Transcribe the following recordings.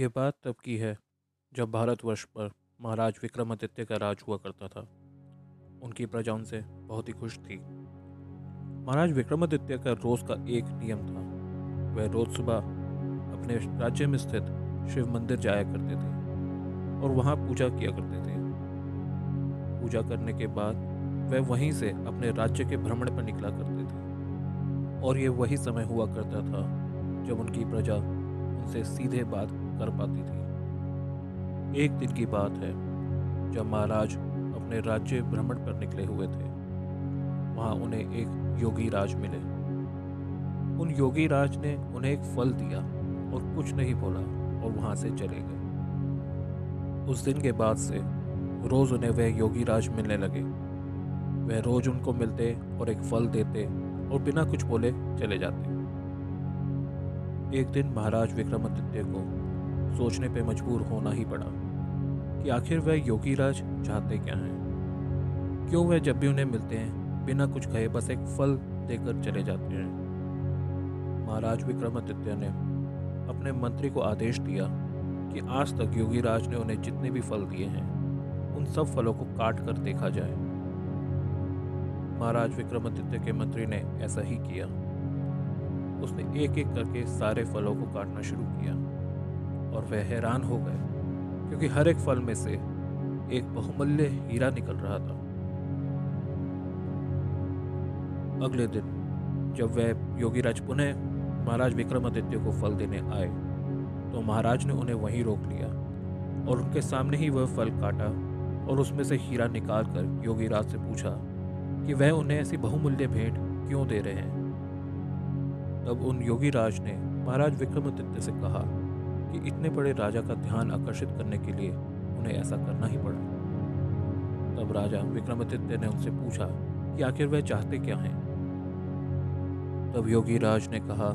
ये बात तब की है, जब भारतवर्ष पर महाराज विक्रमादित्य का राज हुआ करता था। उनकी प्रजा उनसे बहुत ही खुश थी। महाराज विक्रमादित्य का रोज का एक नियम था। वह रोज सुबह अपने राज्य में स्थित शिव मंदिर जाया करते थे और वहाँ पूजा किया करते थे। पूजा करने के बाद वह वहीं से अपने राज्य के भ्रमण पर निकला करते थे और ये वही समय हुआ करता था, जब उनकी प्रजा उनसे सीधे बात कर पाती थी। एक दिन की बात है, जब महाराज अपने राज्य भ्रमण पर निकले हुए थे, वहाँ उन्हें एक योगी राज मिले। उन योगी राज ने उन्हें एक फल दिया और कुछ नहीं बोला और वहाँ से चले गए। उस दिन के बाद से रोज उन्हें वह योगी राज मिलने लगे। वह रोज उनको मिलते और एक फल देते और बिना कुछ बोले चले जाते। एक दिन महाराज विक्रमादित्य को सोचने पे मजबूर होना ही पड़ा कि आखिर वह योगी राज चाहते क्या हैं। क्यों वह जब भी उन्हें मिलते हैं, बिना कुछ कहे बस एक फल देकर चले जाते हैं। महाराज विक्रमादित्य ने अपने मंत्री को आदेश दिया कि आज तक योगी राज ने उन्हें जितने भी फल दिए हैं, उन सब फलों को काट कर देखा जाए। महाराज विक्रमादित्य के मंत्री ने ऐसा ही किया। उसने एक एक करके सारे फलों को काटना शुरू किया। और वह हैरान हो गए, क्योंकि हर एक फल में से एक बहुमूल्य हीरा निकल रहा था। अगले दिन, जब वह योगीराज पुनः महाराज विक्रमादित्य को फल देने आए तो महाराज ने उन्हें वहीं रोक लिया और उनके सामने ही वह फल काटा और उसमें से हीरा निकाल कर योगीराज से पूछा कि वह उन्हें ऐसी बहुमूल्य भेंट क्यों दे रहे हैं। तब उन योगीराज ने महाराज विक्रमादित्य से कहा कि इतने बड़े राजा का ध्यान आकर्षित करने के लिए उन्हें ऐसा करना ही पड़ा। तब राजा विक्रमादित्य ने उनसे पूछा कि आखिर वह चाहते क्या हैं? तब योगी राज ने कहा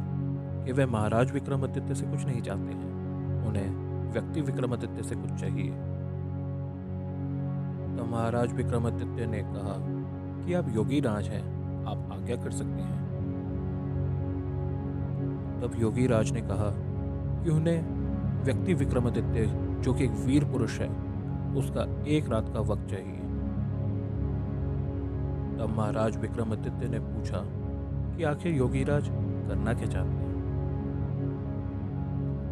कि वह महाराज विक्रमादित्य से कुछ नहीं चाहते हैं। उन्हें व्यक्ति विक्रमादित्य से कुछ चाहिए। तब महाराज विक्रमादित्य ने कहा कि आप योगी राज हैं, आप आज्ञा कर सकते हैं। तब योगी राज ने कहा कि उन्हें व्यक्ति विक्रमादित्य, जो कि एक वीर पुरुष है, उसका एक रात का वक्त चाहिए। तब महाराज विक्रमादित्य ने पूछा, कि आखिर योगीराज करना क्या चाहते हैं?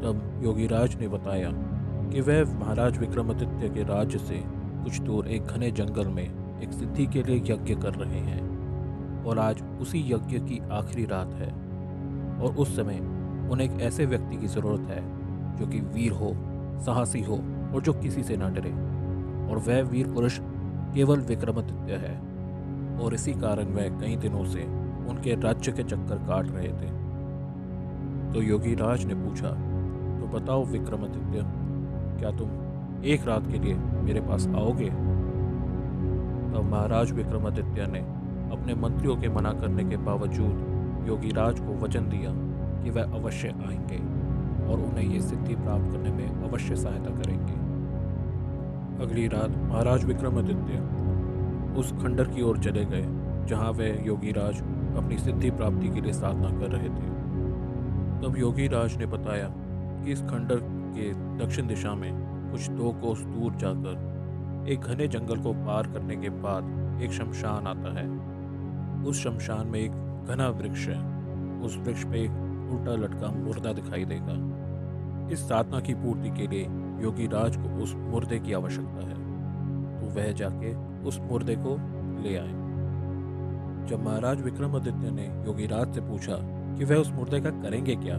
तब योगीराज ने बताया कि वह महाराज विक्रमादित्य के राज्य से कुछ दूर एक घने जंगल में एक सिद्धि के लिए यज्ञ कर रहे हैं, और आज उसी यज्ञ की आखिरी रात है, और उस समय उन्हें एक ऐसे व्यक्ति की ज़रूरत है जो कि वीर हो, साहसी हो और जो किसी से ना डरे। और वह वीर पुरुष केवल विक्रमादित्य है। और इसी कारण वह कई दिनों से उनके राज्य के चक्कर काट रहे थे। तो योगी राज ने पूछा तो बताओ विक्रमादित्य, क्या तुम एक रात के लिए मेरे पास आओगे? तब महाराज विक्रमादित्य ने अपने मंत्रियों के मना करने के बावजूद योगीराज को वचन दिया कि वह अवश्य आएँगे। और उन्हें ये सिद्धि प्राप्त करने में अवश्य सहायता करेंगे। अगली रात महाराज विक्रमादित्य उस खंडर की ओर चले गए, जहाँ वह योगीराज अपनी सिद्धि प्राप्ति के लिए साधना कर रहे थे। तब योगीराज ने बताया कि इस खंडर के दक्षिण दिशा में कुछ दो कोस दूर जाकर एक घने जंगल को पार करने के बाद एक शमशान आता है। उस शमशान में एक घना वृक्ष है। उस वृक्ष पे एक उल्टा लटका मुर्दा दिखाई देगा। इस साधना की पूर्ति के लिए योगी राज को उस मुर्दे की आवश्यकता है। तो वह जाके उस मुर्दे को ले आए। जब महाराज विक्रमादित्य ने योगी राज से पूछा कि वह उस मुर्दे का करेंगे क्या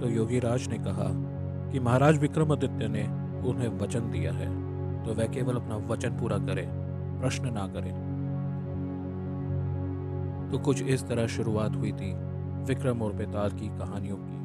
तो योगी राज ने कहा कि महाराज विक्रमादित्य ने उन्हें वचन दिया है तो वह केवल अपना वचन पूरा करे, प्रश्न ना करे। तो कुछ इस तरह शुरुआत हुई थी विक्रम और बेताल की कहानियों की।